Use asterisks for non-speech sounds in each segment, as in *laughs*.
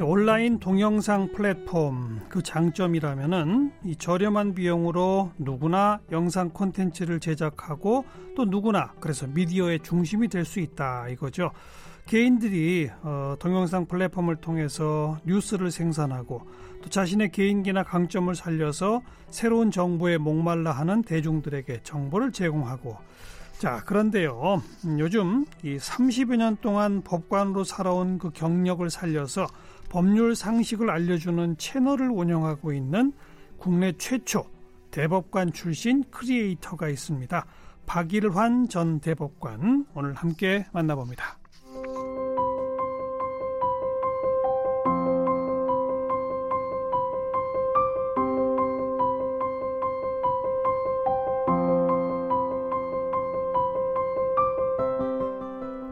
온라인 동영상 플랫폼 그 장점이라면은 이 저렴한 비용으로 누구나 영상 콘텐츠를 제작하고 또 누구나 그래서 미디어의 중심이 될 수 있다 이거죠. 개인들이 어, 동영상 플랫폼을 통해서 뉴스를 생산하고 또 자신의 개인기나 강점을 살려서 새로운 정보에 목말라 하는 대중들에게 정보를 제공하고 자, 그런데요. 음, 요즘 이 30여 년 동안 법관으로 살아온 그 경력을 살려서 법률 상식을 알려주는 채널을 운영하고 있는 국내 최초 대법관 출신 크리에이터가 있습니다. 박일환 전 대법관 오늘 함께 만나봅니다.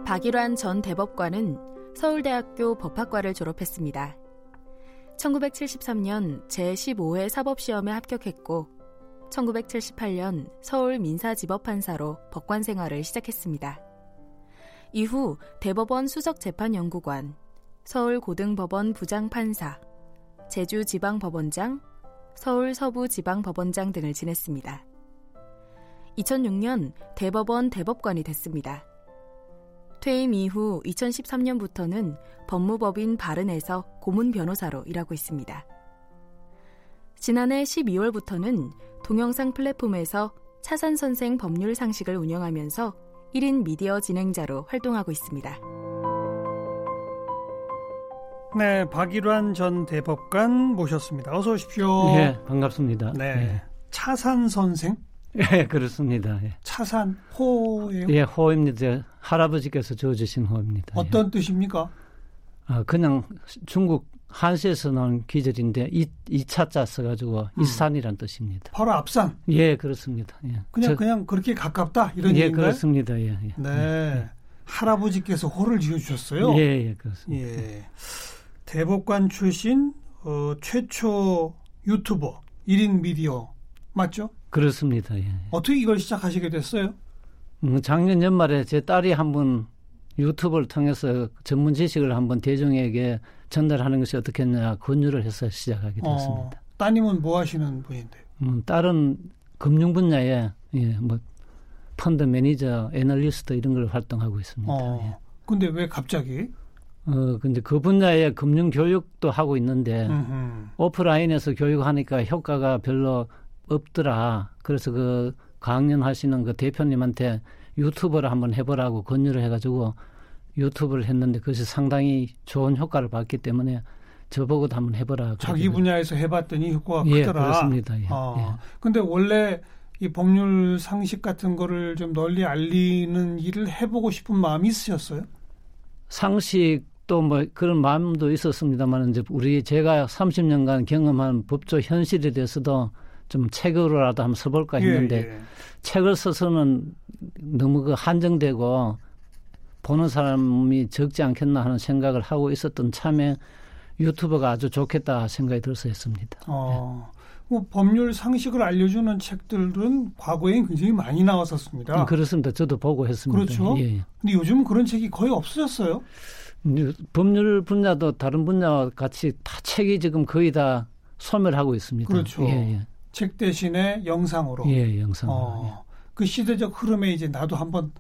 박일환 전 대법관은 서울대학교 법학과를 졸업했습니다. 1973년 제15회 사법시험에 합격했고 1978년 서울 민사지법판사로 법관 생활을 시작했습니다. 이후 대법원 수석재판연구관, 서울고등법원 부장판사, 제주지방법원장, 서울 서부지방법원장 등을 지냈습니다. 2006년 대법원 대법관이 됐습니다. 퇴임 이후 2013년부터는 법무법인 바른에서 고문 변호사로 일하고 있습니다. 지난해 12월부터는 동영상 플랫폼에서 차산 선생 법률 상식을 운영하면서 1인 미디어 진행자로 활동하고 있습니다. 네, 박일환 전 대법관 모셨습니다. 어서 오십시오. 네, 반갑습니다. 네. 네. 차산 선생? 예, 그렇습니다. 예. 차산 호예요? 예, 호입니다. 할아버지께서 지어주신 호입니다. 어떤 예. 뜻입니까? 아, 그냥 중국 한시에서 나온 기절인데 이, 이 차자 써가지고 음. 이산이란 뜻입니다. 바로 앞산? 예, 그렇습니다. 예. 그냥 저, 그냥 그렇게 가깝다 이런 예, 얘기인가요? 그렇습니다. 예, 예. 네. 예. 할아버지께서 호를 지어주셨어요? 예, 예, 그렇습니다. 예. 대법관 출신 어, 최초 유튜버 1인 미디어 맞죠? 그렇습니다. 예. 어떻게 이걸 시작하시게 됐어요? 음, 작년 연말에 제 딸이 한번 유튜브를 통해서 전문 지식을 한번 대중에게 전달하는 것이 어떻겠냐 권유를 해서 시작하게 어, 됐습니다. 어, 따님은 뭐 하시는 분인데? 음, 딸은 금융 분야에 예, 뭐 펀드 매니저, 애널리스트 이런 걸 활동하고 있습니다. 어, 예. 근데 왜 갑자기? 어, 근데 그 분야에 금융 교육도 하고 있는데 음흠. 오프라인에서 교육하니까 효과가 별로 없더라. 그래서 그 강연 하시는 그 대표님한테 유튜브를 한번 해보라고 권유를 해가지고 유튜브를 했는데 그것이 상당히 좋은 효과를 봤기 때문에 저보고도 한번 해보라. 자기 분야에서 해봤더니 효과가 예, 크더라. 그렇습니다. 예, 어. 예. 근데 원래 이 법률 상식 같은 거를 좀 널리 알리는 일을 해보고 싶은 마음이 있으셨어요? 상식도 뭐 그런 마음도 있었습니다만 이제 우리 제가 30년간 경험한 법조 현실에 대해서도 좀 책으로라도 한번 써볼까 예, 했는데 예, 예. 책을 써서는 너무 그 한정되고 보는 사람이 적지 않겠나 하는 생각을 하고 있었던 참에 유튜브가 아주 좋겠다 생각이 들어서 했습니다. 어, 뭐 법률 상식을 알려주는 책들은 과거에 굉장히 많이 나왔었습니다. 음, 그렇습니다. 저도 보고 했습니다. 그렇죠. 예. 근데 요즘은 그런 책이 거의 없어졌어요. 법률 분야도 다른 분야와 같이 다 책이 지금 거의 다 소멸하고 있습니다. 그렇죠. 예, 예. 책 대신에 영상으로. 예, 영상으로. 어, 예. 그 시대적 흐름에 이제 나도 한번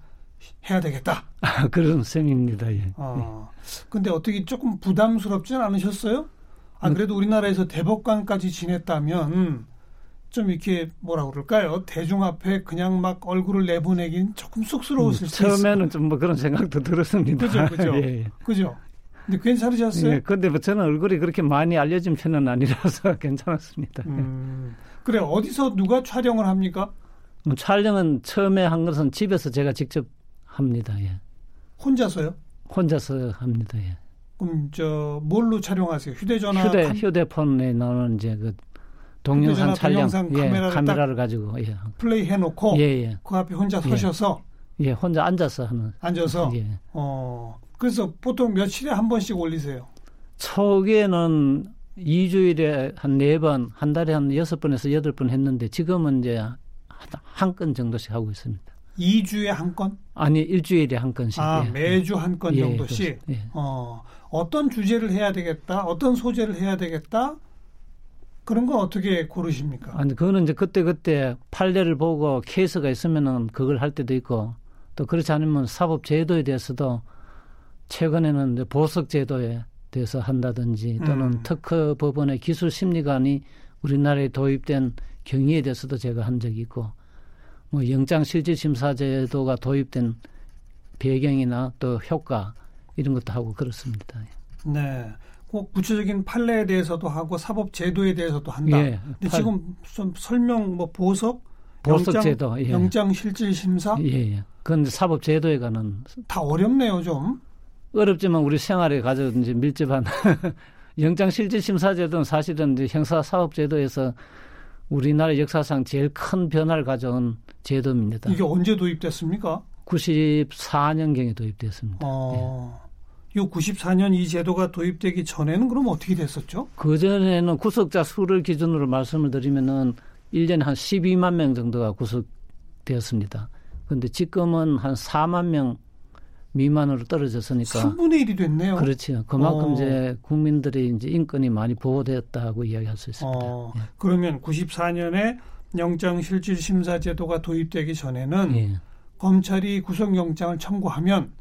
해야 되겠다. *laughs* 아, 그런 셈입니다. 예. 어. 근데 어떻게 조금 부담스럽지는 않으셨어요? 아, 그래도 우리나라에서 대법관까지 지냈다면 좀 이렇게 뭐라 그럴까요? 대중 앞에 그냥 막 얼굴을 내보내긴 조금 쑥스러웠을 음, 수. 처음에는 좀 뭐 그런 생각도 들었습니다. 그죠, 그죠. *laughs* 예, 예. 그죠. 근데 괜찮으셨어요? 예, 근데 뭐 저는 얼굴이 그렇게 많이 알려진 편은 아니라서 *laughs* 괜찮았습니다. 음, 그래 어디서 누가 촬영을 합니까? 뭐 촬영은 처음에 한 것은 집에서 제가 직접 합니다. 예. 혼자서요? 혼자서 합니다. 예. 그럼 저 뭘로 촬영하세요? 휴대전화, 휴대 캄... 휴대폰에 나오는 이제 그 동영상 촬영, 동영상 예, 카메라를, 카메라를 가지고 예. 플레이 해놓고 예, 예. 그 앞에 혼자 예. 서셔서 예, 혼자 앉아서 하는. 앉아서. 예. 어. 그래서 보통 며칠에 한 번씩 올리세요? 초기에는 2주일에 한 4번, 한 달에 한 6번에서 8번 했는데 지금은 이제 한 건 정도씩 하고 있습니다. 2주에 한 건? 아니, 일주일에 한 건씩. 아, 예. 매주 한건 예, 정도씩? 예, 어, 어떤 주제를 해야 되겠다? 어떤 소재를 해야 되겠다? 그런 건 어떻게 고르십니까? 아니, 그거는 이제 그때그때 판례를 보고 케이스가 있으면은 그걸 할 때도 있고 또 그렇지 않으면 사법 제도에 대해서도 최근에는 보석 제도에 대해서 한다든지 또는 음. 특허 법원의 기술 심리관이 우리나라에 도입된 경위에 대해서도 제가 한 적이 있고 뭐 영장 실질 심사 제도가 도입된 배경이나 또 효과 이런 것도 하고 그렇습니다. 네. 꼭 구체적인 판례에 대해서도 하고 사법 제도에 대해서도 한다. 예, 근데 팔... 지금 좀 설명 뭐 보석 보석 영장, 제도, 예. 영장 실질 심사? 예, 예. 그건 사법 제도에 관한 다 어렵네요, 좀. 어렵지만 우리 생활에 가져 이제 밀접한 *laughs* 영장 실질 심사 제도는 사실은 이제 형사 사법 제도에서 우리나라 역사상 제일 큰 변화를 가져온 제도입니다. 이게 언제 도입됐습니까? 94년경에 도입됐습니다. 어, 예. 이 94년 이 제도가 도입되기 전에는 그럼 어떻게 됐었죠? 그 전에는 구속자 수를 기준으로 말씀을 드리면은 1년에 한 12만 명 정도가 구속되었습니다. 그런데 지금은 한 4만 명 미만으로 떨어졌으니까 3분의 1이 됐네요. 그렇죠. 그만큼 어. 이제 국민들이 이제 인권이 많이 보호되었다고 이야기할 수 있습니다. 어. 예. 그러면 94년에 영장 실질 심사 제도가 도입되기 전에는 예. 검찰이 구속 영장을 청구하면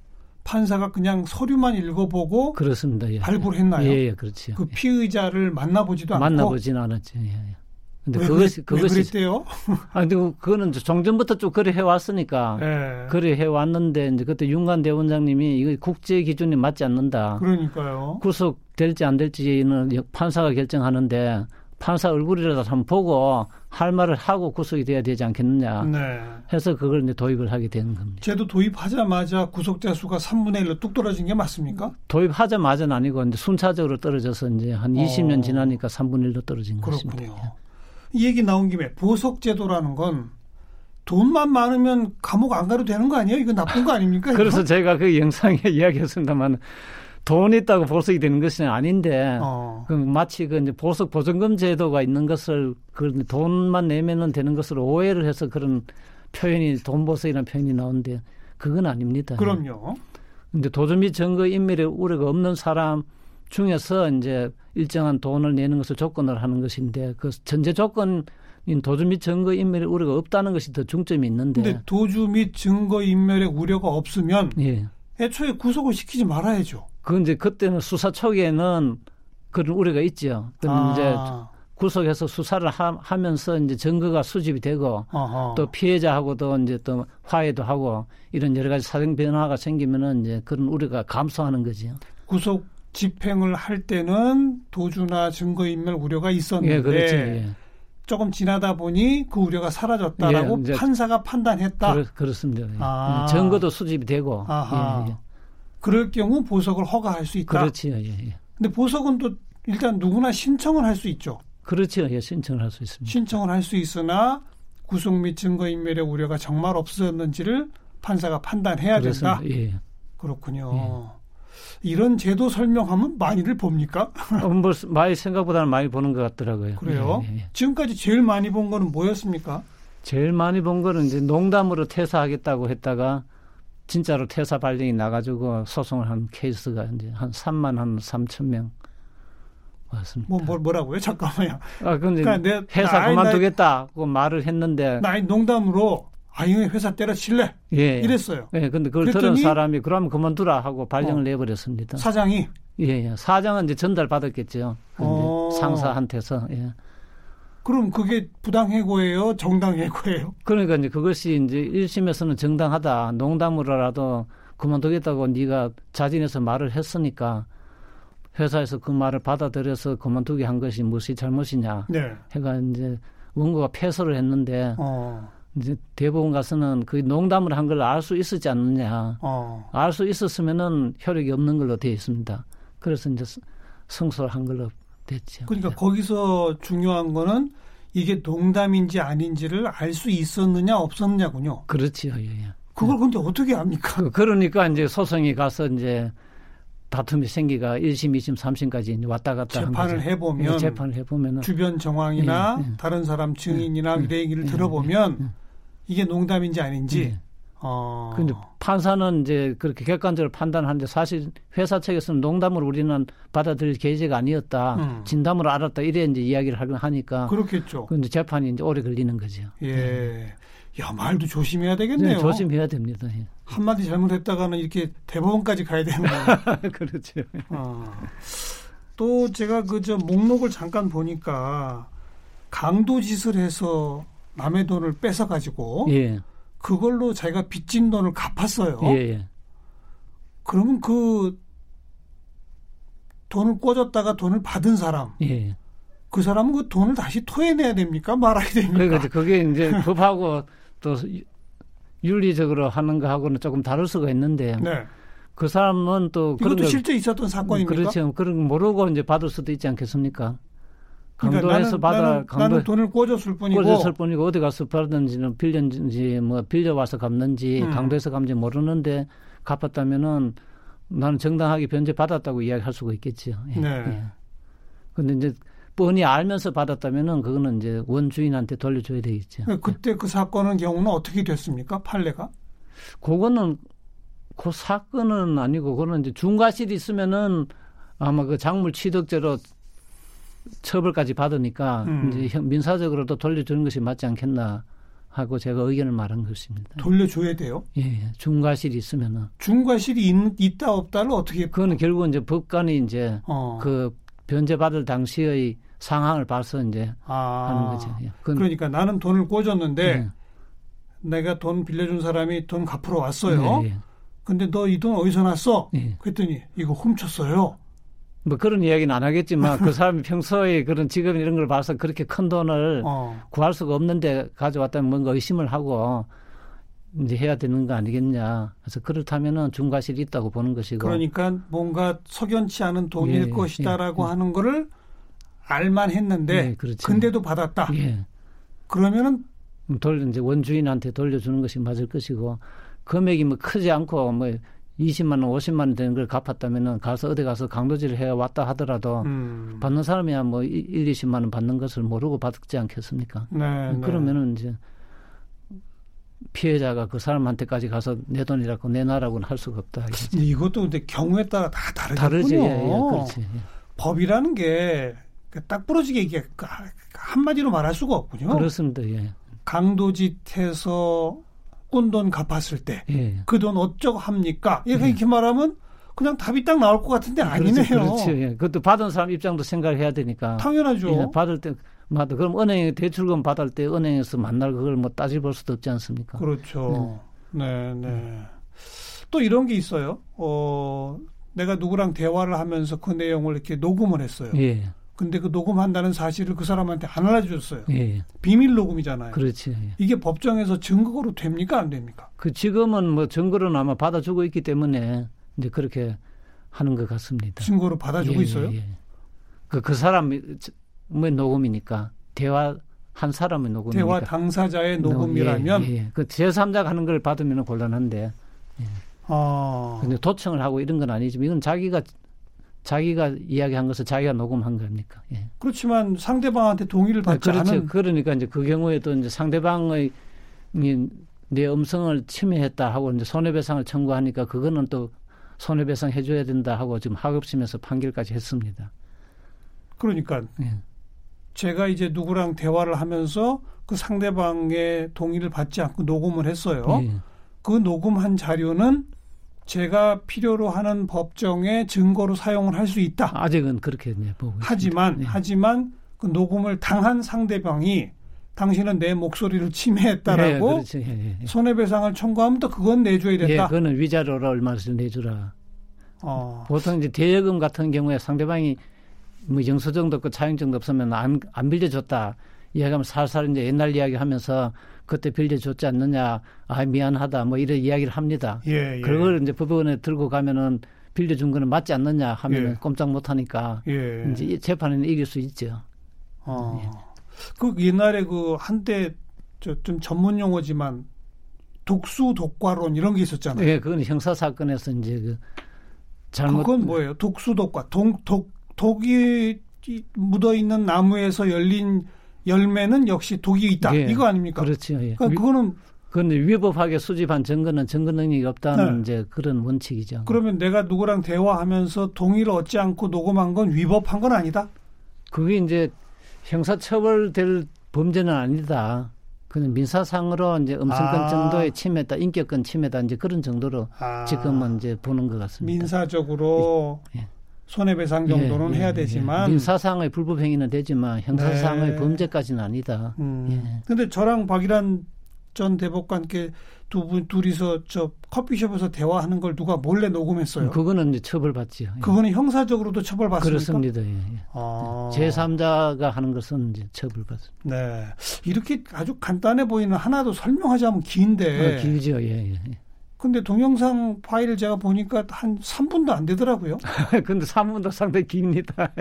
판사가 그냥 서류만 읽어보고 그렇습니다. 예. 발부를 했나요? 예, 예 그렇죠. 그 피의자를 만나보지도 않고 만나보지는 않았죠. 예, 예. 근데 왜, 그것이 그것이 그랬대요? *laughs* 아 근데 그거는 종전부터 쭉 그래 해 왔으니까 네. 그래 해 왔는데 이제 그때 윤관 대원장님이 이거 국제 기준이 맞지 않는다. 그러니까요. 구속 될지 안 될지는 판사가 결정하는데 판사 얼굴이라도 한번 보고 할 말을 하고 구속이 돼야 되지 않겠느냐 네. 해서 그걸 이제 도입을 하게 되는 겁니다. 제도 도입하자마자 구속자 수가 3분의 1로 뚝 떨어진 게 맞습니까? 도입하자마자는 아니고 이제 순차적으로 떨어져서 이제 한 20년 어. 지나니까 3분의 1로 떨어진 그렇군요. 것입니다. 이 얘기 나온 김에 보석 제도라는 건 돈만 많으면 감옥 안 가도 되는 거 아니에요? 이거 나쁜 거 아닙니까? 그래서 제가 그 영상에 *laughs* 이야기했습니다만 돈 있다고 보석이 되는 것은 아닌데 어. 그 마치 그 이제 보석 보증금 제도가 있는 것을 그 돈만 내면은 되는 것으로 오해를 해서 그런 표현이 돈 보석이라는 표현이 나오는데 그건 아닙니다. 그럼요. 근데 도주 및 증거 인멸의 우려가 없는 사람 중에서 이제 일정한 돈을 내는 것을 조건을 하는 것인데 그 전제 조건인 도주 및 증거 인멸의 우려가 없다는 것이 더 중점이 있는데. 근데 도주 및 증거 인멸의 우려가 없으면 예. 애초에 구속을 시키지 말아야죠. 그 이제 그때는 수사 초기에는 그런 우려가 있죠. 그럼 아. 이제 구속해서 수사를 하, 면서 이제 증거가 수집이 되고 어허. 또 피해자하고도 이제 또 화해도 하고 이런 여러 가지 사정 변화가 생기면은 이제 그런 우려가 감소하는 거죠. 구속 집행을 할 때는 도주나 증거인멸 우려가 있었는데 예, 그렇지, 예. 조금 지나다 보니 그 우려가 사라졌다라고 예, 판사가 판단했다. 그렇, 습니다 아. 예, 증거도 수집이 되고. 예, 예, 그럴 경우 보석을 허가할 수 있다. 그렇지 예, 예. 근데 보석은 또 일단 누구나 신청을 할 수 있죠. 그렇죠. 예, 신청을 할 수 있습니다. 신청을 할 수 있으나 구속 및 증거인멸의 우려가 정말 없었는지를 판사가 판단해야 그렇습니다. 된다. 예. 그렇군요. 이런 제도 설명하면 많이들 봅니까? *laughs* 어, 뭐 많이 생각보다는 많이 보는 것 같더라고요. 그래요? 예, 예. 지금까지 제일 많이 본 거는 뭐였습니까? 제일 많이 본 거는 이제 농담으로 퇴사하겠다고 했다가 진짜로 퇴사 발령이 나가지고 소송을 한 케이스가 이제 한 3만 한 3천 명 왔습니다. 뭐, 뭐 뭐라고요? 잠깐만요. 아, 근데 그러니까 회사 그만두겠다고 말을 했는데 나 농담으로 아유 회사 때려칠래 예. 이랬어요. 예, 근데 그걸 들은 사람이 그러면 그만두라 하고 발령을 어. 내버렸습니다. 사장이 예, 예. 사장은 이제 전달 받았겠죠. 어. 상사한테서 예. 그럼 그게 부당해고예요, 정당해고예요? 그러니까 이제 그것이 이제 1심에서는 정당하다. 농담으로라도 그만두겠다고 네가 자진해서 말을 했으니까 회사에서 그 말을 받아들여서 그만두게 한 것이 무엇이 잘못이냐. 네. 해가 이제 원고가 패소를 했는데 어. 이제 대법원 가서는 그 농담을 한 걸 알 수 있었지 않느냐. 어. 알수 있었으면은 효력이 없는 걸로 되어 있습니다. 그래서 이제 성소를 한 걸로 됐죠. 그러니까 네. 거기서 중요한 거는 이게 농담인지 아닌지를 알 수 있었느냐 없었느냐군요. 그렇지요. 예, 예. 그걸 근데 어떻게 합니까? 그, 그러니까 이제 소송이 가서 이제 다툼이 생기가 1심, 2심, 3심까지 왔다 갔다 재판을 해 보면 네, 재판을 해 보면 주변 정황이나 예, 예. 다른 사람 증인이나 예, 얘기를 예, 들어보면 예, 이게 농담인지 아닌지 어. 근데 판사는 이제 그렇게 객관적으로 판단하는데 사실 회사 측에서는 농담으로 우리는 받아들일 계제가 아니었다. 음. 진담으로 알았다. 이래 이제 이야기를 하니까. 그렇겠죠. 근데 재판이 이제 오래 걸리는 거죠. 예. 네. 야, 말도 조심해야 되겠네요. 네, 조심해야 됩니다. 예. 한마디 잘못했다가는 이렇게 대법원까지 가야 되는 거예요. *laughs* 그렇죠. 어. 또 제가 그 저 목록을 잠깐 보니까 강도짓을 해서 남의 돈을 뺏어 가지고 예. 그걸로 자기가 빚진 돈을 갚았어요. 예, 예. 그러면 그 돈을 꿔줬다가 돈을 받은 사람, 예. 그 사람은 그 돈을 다시 토해내야 됩니까? 말아야 됩니까? 그러니까 그게 이제 법하고 또 윤리적으로 하는 거하고는 조금 다를 수가 있는데. 네. 그 사람은 또 이것도 실제 있었던 사건입니까? 그렇죠. 그런 모르고 이제 받을 수도 있지 않겠습니까? 그러니까 강도에서 받아 나는, 강도 나는 돈을 꿔줬을 뿐이고 꿔줬을 뿐이고 어디 가서 받았는지는 빌렸는지 뭐 빌려 와서 갚는지 음. 강도에서 갚는지 모르는데 갚았다면은 나는 정당하게 변제 받았다고 이야기할 수가 있겠지요. 예. 네. 예. 근데 이제 뻔히 알면서 받았다면은 그거는 이제 원주인한테 돌려줘야 되겠죠. 그러니까 그때 그 사건은 경우는 어떻게 됐습니까? 판례가? 그거는 그 사건은 아니고 그거는 이제 중과실이 있으면은 아마 그 작물 취득죄로 처벌까지 받으니까 음. 이제 민사적으로도 돌려주는 것이 맞지 않겠나 하고 제가 의견을 말한 것입니다. 돌려줘야 돼요? 예, 중과실이 있으면은. 중과실이 있, 다 없다를 어떻게? 그거는 결국 이제 법관이 이제 어. 그 변제 받을 당시의 상황을 봐서 이제 아. 하는 거죠. 예. 그러니까 나는 돈을 꿔줬는데 예. 내가 돈 빌려준 사람이 돈 갚으러 왔어요. 예, 예. 근데 너 이 돈 어디서 났어? 예. 그랬더니 이거 훔쳤어요. 뭐 그런 이야기는 안 하겠지만 그 사람이 평소에 그런 직업 이런 걸 봐서 그렇게 큰 돈을 어. 구할 수가 없는데 가져왔다면 뭔가 의심을 하고 이제 해야 되는 거 아니겠냐. 그래서 그렇다면은 중과실이 있다고 보는 것이고. 그러니까 뭔가 석연치 않은 돈일 예, 예 것이다라고 예, 하는 거를 알만 했는데 예, 그렇죠. 근데도 받았다. 예. 그러면은 돌 이제 원주인한테 돌려주는 것이 맞을 것이고 금액이 뭐 크지 않고 뭐 20만 원, 50만 원 되는 걸 갚았다면은 가서 어디 가서 강도질을 해 왔다 하더라도 음. 받는 사람이야 뭐 1, 20만 원 받는 것을 모르고 받지 않겠습니까? 네, 네. 그러면은 이제 피해자가 그 사람한테까지 가서 내 돈이라고 내놔라고는 할 수가 없다. 이것도 근데 경우에 따라 다 다르군요. 다르지, 예, 예, 그렇지. 예. 법이라는 게 딱 부러지게 이게 한마디로 말할 수가 없군요. 그렇습니다. 예. 강도짓해서 꾼 돈 갚았을 때 그돈 예. 어쩌고 합니까? 이렇게, 예. 말하면 그냥 답이 딱 나올 것 같은데 아니네요. 그렇죠. 예. 그것도 받은 사람 입장도 생각을 해야 되니까. 당연하죠. 예, 받을 때 맞아. 그럼 은행에 대출금 받을 때 은행에서 만날 그걸 뭐 따져볼 수도 없지 않습니까? 그렇죠. 네, 네. 네. 또 이런 게 있어요. 어, 내가 누구랑 대화를 하면서 그 내용을 이렇게 녹음을 했어요. 예. 근데 그 녹음한다는 사실을 그 사람한테 안 알려줬어요. 예. 비밀 녹음이잖아요. 그렇지. 예. 이게 법정에서 증거로 됩니까 안 됩니까? 그 지금은 뭐 증거로는 아마 받아주고 있기 때문에 이제 그렇게 하는 것 같습니다. 증거로 받아주고 예, 있어요? 예, 그, 그 사람의 녹음이니까 대화 한 사람의 녹음이니까 대화 당사자의 녹음이라면 예, 예. 그 제3자가 하는 걸 받으면 곤란한데. 예. 아. 근데 도청을 하고 이런 건 아니지만 이건 자기가 자기가 이야기한 것을 자기가 녹음한 겁니까? 예. 그렇지만 상대방한테 동의를 네, 받지 네, 그렇죠. 않은 그러니까 이제 그 경우에도 이제 상대방의 내 음성을 침해했다 하고 이제 손해배상을 청구하니까 그거는 또 손해배상 해줘야 된다 하고 지금 하급심에서 판결까지 했습니다. 그러니까 예. 제가 이제 누구랑 대화를 하면서 그 상대방의 동의를 받지 않고 녹음을 했어요. 예. 그 녹음한 자료는 제가 필요로 하는 법정의 증거로 사용을 할 수 있다. 아직은 그렇게 보고 하지만 네. 하지만 그 녹음을 당한 상대방이 당신은 내 목소리를 침해했다라고 네, 예, 예. 손해배상을 청구하면 또 그건 내줘야 된다. 예, 그거는 위자료를 얼마씩 내주라. 어. 보통 이제 대여금 같은 경우에 상대방이 뭐 영수증도 없고 차용증도 없으면 안, 안 빌려줬다. 이야기하면 살살 이제 옛날 이야기 하면서 그때 빌려줬지 않느냐. 아, 미안하다. 뭐 이런 이야기를 합니다. 예, 예. 그걸 이제 법원에 들고 가면은 빌려준 거는 맞지 않느냐 하면은 예. 꼼짝 못 하니까 예. 이제 재판에는 이길 수 있죠. 어. 그 옛날에 그 한때 저좀 전문 용어지만 독수 독과론 이런 게 있었잖아요. 예, 그건 형사 사건에서 이제 그 잘못 그건 뭐예요? 독수 독과 독, 독 독이 묻어 있는 나무에서 열린 열매는 역시 독이 있다. 예, 이거 아닙니까? 그렇죠. 예. 그러니까 그거는 그런데 위법하게 수집한 증거는 증거 능력이 없다는 네. 이제 그런 원칙이죠. 그러면 내가 누구랑 대화하면서 동의를 얻지 않고 녹음한 건 위법한 건 아니다. 그게 이제 형사처벌될 범죄는 아니다. 그냥 민사상으로 이제 음성권 아. 정도의 침해다, 인격권 침해다 이제 그런 정도로 아, 지금은 이제 보는 것 같습니다. 민사적으로 예. 손해배상 정도는 예, 예, 해야 예. 되지만 민사상의 불법 행위는 되지만 형사상의 네. 범죄까지는 아니다. 음. 예. 저랑 박일환 전 대법관께 두 분 둘이서 저 커피숍에서 대화하는 걸 누가 몰래 녹음했어요. 그, 그거는 이제 처벌받지요. 예. 거는 형사적으로도 처벌받습니까? 그렇습니다. 예, 예. 아. 제3자가 하는 것은 이제 처벌받습니다. 네. 이렇게 아주 간단해 보이는 하나도 설명하자면 긴데. 어, 길죠. 예, 예. 근데 동영상 파일을 제가 보니까 한 3분도 안 되더라고요. *laughs* 근데 사문도 상당히 깁니다.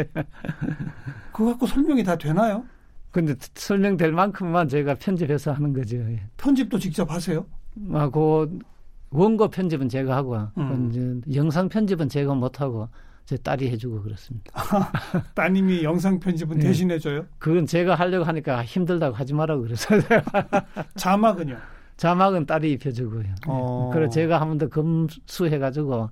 *laughs* 그거 갖고 설명이 다 되나요? 근데 설명될 만큼만 저희가 편집해서 하는 거죠. 예. 편집도 직접 하세요? 아, 그 원고 편집은 제가 하고, 음. 그 이제 영상 편집은 제가 못 하고 제 딸이 해주고 그렇습니다. *laughs* 따님이 영상 편집은 네. 대신해줘요? 그건 제가 하려고 하니까 힘들다고 하지 말라고 그래서 자막은요? 자막은 딸이 입혀주고요. 어. 그래 제가 한 번 더 검수해가지고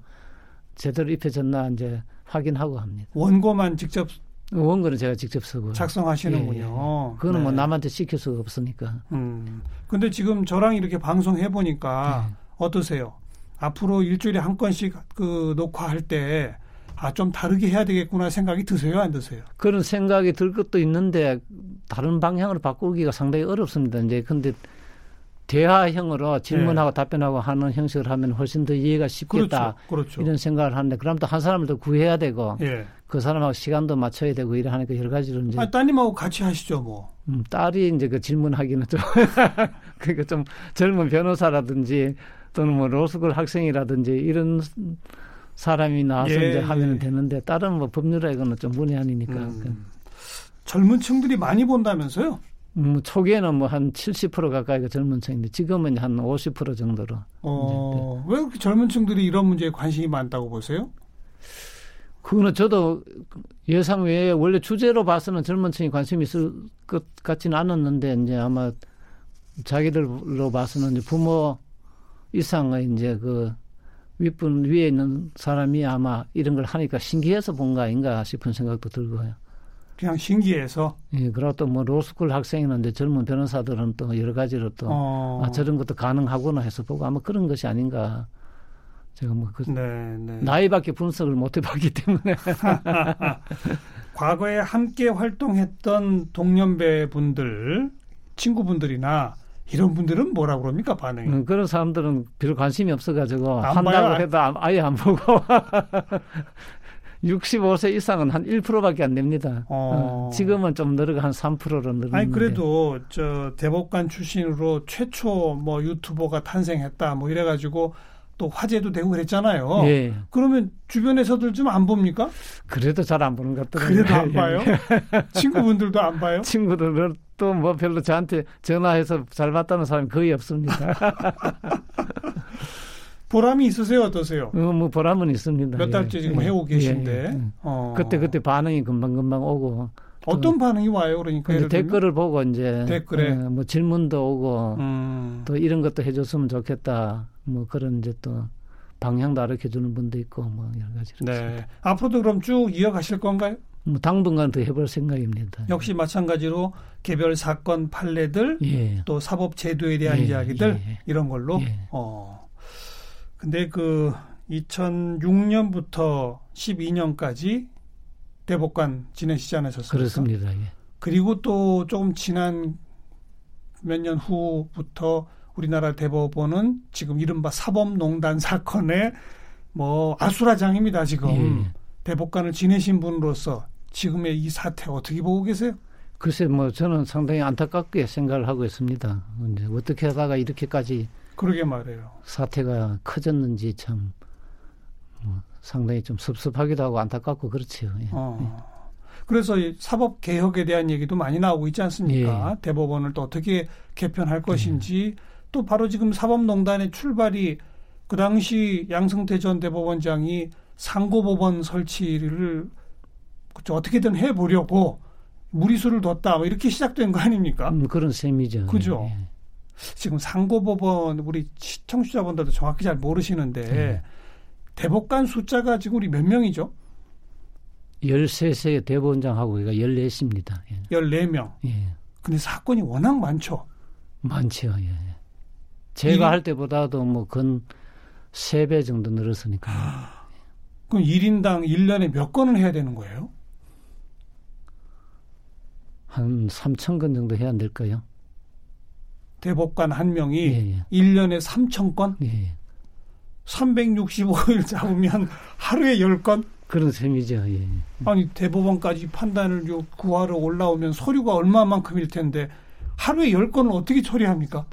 제대로 입혀졌나 이제 확인하고 합니다. 원고만 직접 원고는 제가 직접 쓰고. 작성하시는군요. 예, 예. 그거는 네. 뭐 남한테 시킬 수가 없으니까. 음. 근데 지금 저랑 이렇게 방송해 보니까 네. 어떠세요? 앞으로 일주일에 한 건씩 그 녹화할 때 아, 좀 다르게 해야 되겠구나 생각이 드세요? 안 드세요? 그런 생각이 들 것도 있는데 다른 방향으로 바꾸기가 상당히 어렵습니다. 이제 근데 대화형으로 질문하고 네. 답변하고 하는 형식을 하면 훨씬 더 이해가 쉽겠다. 그렇죠. 그렇죠. 이런 생각을 하는데 그럼 또 한 사람을 더 구해야 되고 예. 그 사람하고 시간도 맞춰야 되고 이래 하니까 여러 가지로 이제 아, 따님하고 같이 하시죠, 뭐. 음, 딸이 이제 그 질문하기는 좀 *laughs* 그러니까 좀 젊은 변호사라든지 또는 뭐 로스쿨 학생이라든지 이런 사람이 나와서 예, 이제 하면 예. 되는데 다른 뭐 법률에서는 좀 문외한이니까 음. 젊은 층들이 많이 본다면서요? 음, 초기에는 뭐 한 70% 가까이가 젊은 층인데 지금은 한 50% 정도로. 어, 왜 그렇게 젊은 층들이 이런 문제에 관심이 많다고 보세요? 그거는 저도 예상 외에 원래 주제로 봐서는 젊은 층이 관심이 있을 것 같지는 않았는데 이제 아마 자기들로 봐서는 이제 부모 이상의 이제 그 윗분 위에 있는 사람이 아마 이런 걸 하니까 신기해서 본 거 아닌가 싶은 생각도 들고요. 그냥 신기해서. 예, 그리고 또 뭐 로스쿨 학생이나 이제 젊은 변호사들은 또 여러 가지로 또 어. 아, 저런 것도 가능하구나 해서 보고 아마 그런 것이 아닌가. 제가 뭐 그 네, 네. 나이밖에 분석을 못 해봤기 때문에. *laughs* 과거에 함께 활동했던 동년배 분들, 친구분들이나 이런 분들은 뭐라 그럽니까 반응이? 음, 그런 사람들은 별 관심이 없어가지고 안 한다고 봐요? 해도 아- 아예 안 보고 *laughs* 65세 이상은 한 1%밖에 안 됩니다. 어. 어, 지금은 좀 늘어가 한 3%로 늘었는데. 아니 그래도 저 대법관 출신으로 최초 뭐 유튜버가 탄생했다 뭐 이래가지고 또 화제도 되고 그랬잖아요. 예, 그러면 주변에서들 좀 안 봅니까? 그래도 잘 안 보는 것 같더라고요. 그래도 안 *laughs* 예. 봐요? 친구분들도 안 봐요? *laughs* 친구들은 또뭐 별로 저한테 전화해서 잘 봤다는 사람이 거의 없습니다. *laughs* 보람이 있으세요? 어떠세요? 어, 뭐 보람은 있습니다. 몇 예. 달째 지금 예. 해오고 계신데 예, 예. 어. 그때 그때 반응이 금방 금방 오고 어떤 반응이 와요? 그러니까? 댓글을 보고 이제 댓글에. 어, 뭐 질문도 오고 음. 또 이런 것도 해줬으면 좋겠다. 뭐 그런 이제 또 방향도 알려 주는 분도 있고 뭐 여러 가지. 네. 앞으로도 그럼 쭉 이어가실 건가요? 뭐 당분간 더 해볼 생각입니다. 역시 마찬가지로 개별 사건 판례들 예. 또 사법 제도에 대한 예, 이야기들 예. 이런 걸로 예. 어. 근데 그 2006년부터 12년까지 대법관 지내시지 않으셨습니까? 그렇습니다. 예. 그리고 또 조금 지난 몇 년 후부터 우리나라 대법원은 지금 이른바 사법농단 사건의 뭐 아수라장입니다. 지금 예. 대법관을 지내신 분으로서 지금의 이 사태 어떻게 보고 계세요? 글쎄 뭐 저는 상당히 안타깝게 생각을 하고 있습니다. 어떻게 하다가 이렇게까지 그러게 말해요. 사태가 커졌는지 참 뭐, 상당히 좀 섭섭하기도 하고 안타깝고 그렇지요. 예. 어. 그래서 이 사법 개혁에 대한 얘기도 많이 나오고 있지 않습니까? 예. 대법원을 또 어떻게 개편할 것인지 또 바로 지금 사법농단의 출발이 그 당시 양승태 전 대법원장이 상고법원 설치를 어떻게든 해보려고 무리수를 뒀다 뭐 이렇게 시작된 거 아닙니까? 음, 그런 셈이죠. 그죠. 예. 지금 상고법원 우리 청취자분들도 정확히 잘 모르시는데 예. 대법관 숫자가 지금 우리 몇 명이죠? 13세 대법원장하고 우리가 14입니다. 예. 14명. 예. 근데 사건이 워낙 많죠. 많죠. 예. 제가 할 때보다도 뭐근 3배 정도 늘었으니까. 아, 그럼 1인당 1년에 몇 건을 해야 되는 거예요? 한 3천 건 정도 해야 될까요? 대법관 한 명이 예, 예. 1년에 3천 건? 예. 365일 예. 잡으면 하루에 10건? 그런 셈이죠. 예. 아니 대법원까지 판단을 구하러 올라오면 서류가 얼마만큼일 텐데 하루에 10건을 어떻게 처리합니까?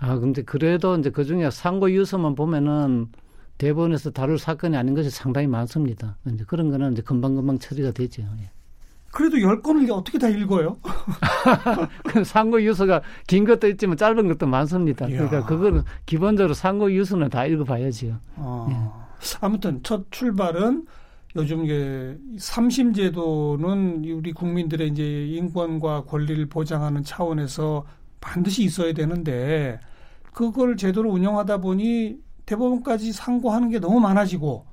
아, 근데 그래도 이제 그 중에 상고 유서만 보면은 대법원에서 다룰 사건이 아닌 것이 상당히 많습니다. 이제 그런 거는 이제 금방금방 처리가 되죠. 예. 그래도 열 건을 어떻게 다 읽어요? 그 *laughs* 상고 유서가 긴 것도 있지만 짧은 것도 많습니다. 그러니까 그거는 기본적으로 상고 유서는 다 읽어봐야지요. 아, 예. 아무튼 첫 출발은 요즘 이게 삼심 제도는 우리 국민들의 이제 인권과 권리를 보장하는 차원에서 반드시 있어야 되는데 그걸 제대로 운영하다 보니 대법원까지 상고하는 게 너무 많아지고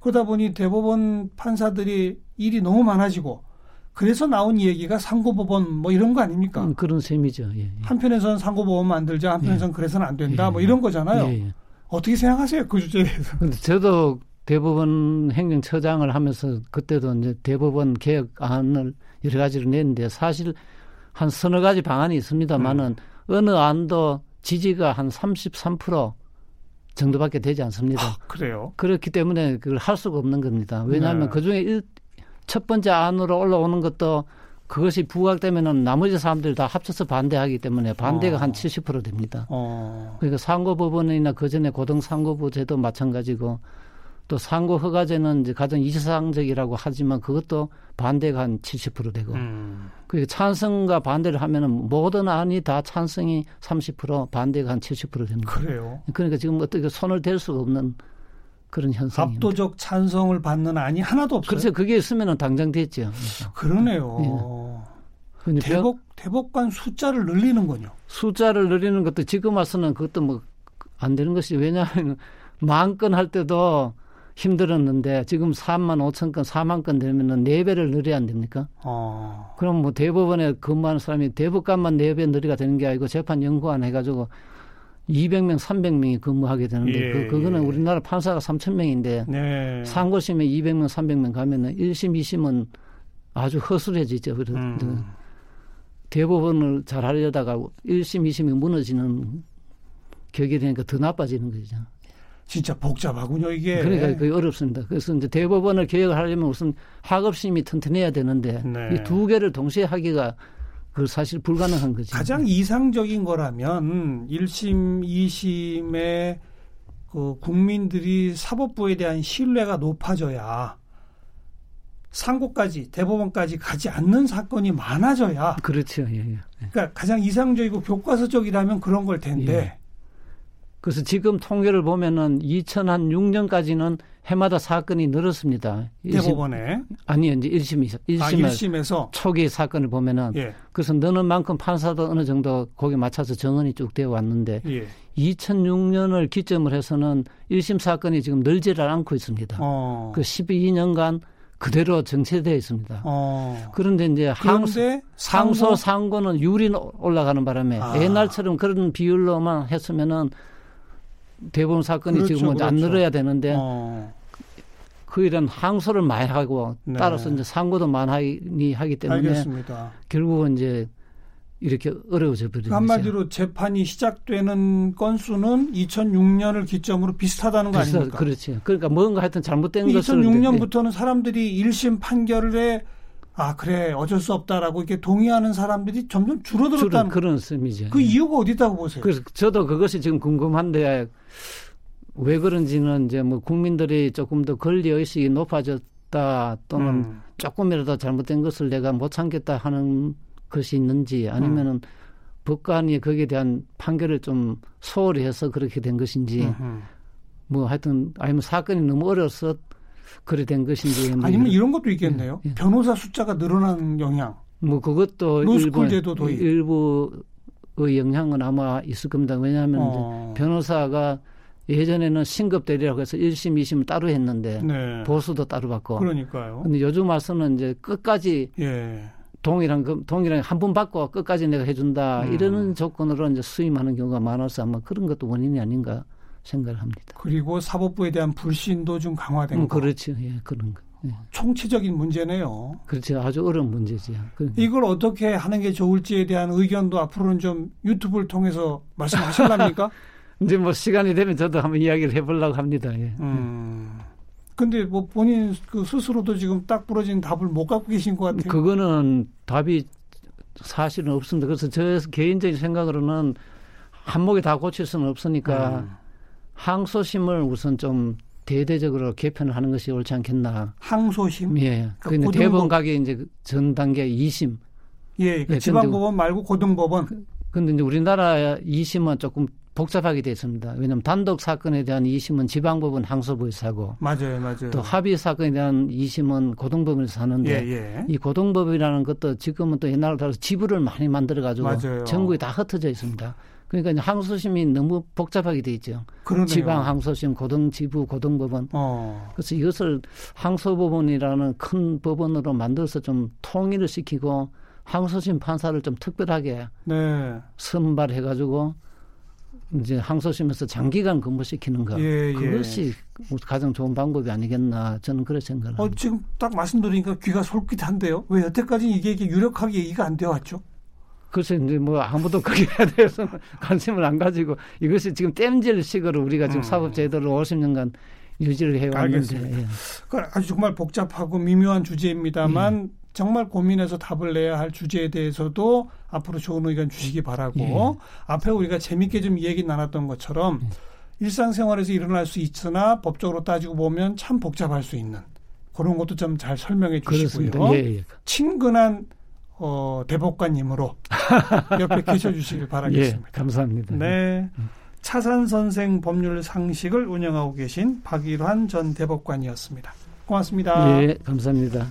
그러다 보니 대법원 판사들이 일이 너무 많아지고 그래서 나온 얘기가 상고법원 뭐 이런 거 아닙니까? 음, 그런 셈이죠. 예, 예. 한편에서는 상고법원 만들자, 한편에서는 예. 그래서는 안 된다, 뭐 예, 이런 거잖아요. 예, 예. 어떻게 생각하세요 그 주제에 대해서? *laughs* 근데 저도 대법원 행정처장을 하면서 그때도 이제 대법원 개혁안을 여러 가지를 냈는데 사실 한 서너 가지 방안이 있습니다만은 음. 어느 안도 지지가 한 33% 정도밖에 되지 않습니다. 아, 그래요? 그렇기 때문에 그걸 할 수가 없는 겁니다. 왜냐하면 네. 그 중에 첫 번째 안으로 올라오는 것도 그것이 부각되면은 나머지 사람들 다 합쳐서 반대하기 때문에 반대가 어. 한 70% 됩니다. 어. 그러니까 상고법원이나 그 전에 고등상고부 제도 마찬가지고 또 상고 허가제는 이제 가장 이상적이라고 하지만 그것도 반대가 한 70% 되고 음. 그 찬성과 반대를 하면은 모든 안이 다 찬성이 30% 반대가 한 70% 됩니다. 그래요. 그러니까 지금 어떻게 손을 댈 수가 없는 그런 현상. 압도적 찬성을 받는 안이 하나도 없어요. 그렇죠. 그게 있으면은 당장 됐죠. 그러네요. 네. 대법 대법관 숫자를 늘리는군요. 숫자를 늘리는 것도 지금 와서는 그것도 뭐 안 되는 것이 왜냐하면 만 건 할 때도 힘들었는데 지금 3만 5천 건, 4만 건 되면은 4배를 늘려야 안 됩니까? 어. 그럼 뭐 대법원에 근무하는 사람이 대법관만 4배 늘리가 되는 게 아니고 재판 연구원 해가지고 200명, 300명이 근무하게 되는데 그, 예. 그, 그거는 우리나라 판사가 3천 명인데 네. 상고심에 200명, 300명 가면은 1심, 2심은 아주 허술해지죠. 그래서 음. 대법원을 잘 하려다가 1심, 2심이 무너지는 격이 되니까 더 나빠지는 거죠. 진짜 복잡하군요, 이게. 그러니까 그게 어렵습니다. 그래서 이제 대법원을 개혁을 하려면 우선 학업심이 튼튼해야 되는데 네. 이두 개를 동시에 하기가 그 사실 불가능한 거죠. 가장 이상적인 거라면 1심, 2심의 그 국민들이 사법부에 대한 신뢰가 높아져야 상고까지 대법원까지 가지 않는 사건이 많아져야 그렇죠. 예, 예. 그러니까 가장 이상적이고 교과서적이라면 그런 걸 텐데 예. 그래서 지금 통계를 보면은 2006년까지는 해마다 사건이 늘었습니다. 대법원에 아니요 이제 1심에서 1심에서, 아, 1심에서 초기 사건을 보면은 예. 그래서 느는 만큼 판사도 어느 정도 거기에 맞춰서 정원이 쭉 되어 왔는데 예. 2006년을 기점으로 해서는 1심 사건이 지금 늘지를 않고 있습니다. 어. 그 12년간 그대로 정체되어 있습니다. 어. 그런데 이제 항소, 상소 상고는 유리 올라가는 바람에 아. 옛날처럼 그런 비율로만 했으면은 대법원 사건이 그렇죠, 지금 그렇죠. 안 늘어야 되는데 어. 그 일은 항소를 많이 하고 네. 따라서 이제 상고도 많이 하기 때문에 알겠습니다. 결국은 이제 이렇게 어려워져 버리죠. 한마디로 재판이 시작되는 건수는 2006년을 기점으로 비슷하다는 거 비슷하, 아닙니까? 그렇죠. 그러니까 뭔가 하여튼 잘못된 것을 2006년부터는 사람들이 1심 판결에 아 그래 어쩔 수 없다라고 이렇게 동의하는 사람들이 점점 줄어들었다는 그런 셈이죠. 그 이유가 어디 있다고 보세요? 그래서 저도 그것이 지금 궁금한데 왜 그런지는 이제 뭐 국민들이 조금 더 권리 의식이 높아졌다 또는 음. 조금이라도 잘못된 것을 내가 못 참겠다 하는 것이 있는지 아니면은 음. 법관이 거기에 대한 판결을 좀 소홀히 해서 그렇게 된 것인지 음흠. 뭐 하여튼 아니면 사건이 너무 어려서 그래 된 것인지 뭐 아니면 이런 것도 있겠네요. 예, 예. 변호사 숫자가 늘어난 영향. 뭐 그것도 로스쿨 일부, 제도 도입. 일부 의 영향은 아마 있을 겁니다. 왜냐하면 어. 변호사가 예전에는 신급 대리라고 해서 1심, 2심 따로 했는데 네. 보수도 따로 받고. 그러니까요. 근데 요즘 와서는 이제 끝까지 예. 동일한 그 동일한 한 번 받고 끝까지 내가 해준다 음. 이러는 조건으로 이제 수임하는 경우가 많아서 아마 그런 것도 원인이 아닌가 생각을 합니다. 그리고 사법부에 대한 불신도 좀 강화된 음, 거. 그렇죠, 예, 그런 거. 예. 총체적인 문제네요. 그렇죠, 아주 어려운 문제죠. 그, 이걸 어떻게 하는 게 좋을지에 대한 의견도 앞으로는 좀 유튜브를 통해서 말씀하실랍니까? *laughs* 이제 뭐 시간이 되면 저도 한번 이야기를 해보려고 합니다. 예. 음. 근데 뭐 본인 그 스스로도 지금 딱 부러진 답을 못 갖고 계신 것 같아요. 그거는 답이 사실은 없습니다. 그래서 저 개인적인 생각으로는 한목에 다 고칠 수는 없으니까 음. 항소심을 우선 좀 대대적으로 개편을 하는 것이 옳지 않겠나. 항소심. 예. 그그 고등법- 대법원 가게 이제 그전 단계 2심. 예, 그 예, 지방법원 말고 고등법원. 근데 이제 우리나라 2심은 조금 복잡하게 되어 있습니다. 왜냐하면 단독 사건에 대한 2심은 지방법원 항소부에서 하고 맞아요, 맞아요. 또 합의 사건에 대한 2심은 고등법원에서 하는데 예, 예. 이 고등법이라는 것도 지금은 또 옛날로 따라서 지부를 많이 만들어 가지고. 전국에 다 흩어져 있습니다. 그러니까 항소심이 너무 복잡하게 돼 있죠. 그러네요. 지방 항소심, 고등 지부, 고등법원. 어. 그래서 이것을 항소법원이라는 큰 법원으로 만들어서 좀 통일을 시키고 항소심 판사를 좀 특별하게 네. 선발해 가지고 이제 항소심에서 장기간 근무시키는 거 예, 예. 그것이 가장 좋은 방법이 아니겠나 저는 그렇게 생각을 어, 합니다. 지금 딱 말씀드리니까 귀가 솔깃한데요. 왜 여태까지 이게, 이게 유력하게 얘기가 안 되어 왔죠? 그래서 이제 뭐 아무도 거기에 대해서는 *laughs* 관심을 안 가지고 이것이 지금 땜질식으로 우리가 지금 음. 사법 제도를 50년간 유지를 해 왔는데 알겠습니다. 예. 그 아주 정말 복잡하고 미묘한 주제입니다만 음. 정말 고민해서 답을 내야 할 주제에 대해서도 앞으로 좋은 의견 주시기 바라고 예. 앞에 우리가 재밌게 좀 얘기 나눴던 것처럼 예. 일상생활에서 일어날 수 있으나 법적으로 따지고 보면 참 복잡할 수 있는 그런 것도 좀 잘 설명해 주시고요. 예, 예. 친근한 어, 대법관님으로 *laughs* 옆에 계셔 주시길 예, 바라겠습니다. 감사합니다. 네. 차산 선생 법률 상식을 운영하고 계신 박일환 전 대법관이었습니다. 고맙습니다. 예, 감사합니다.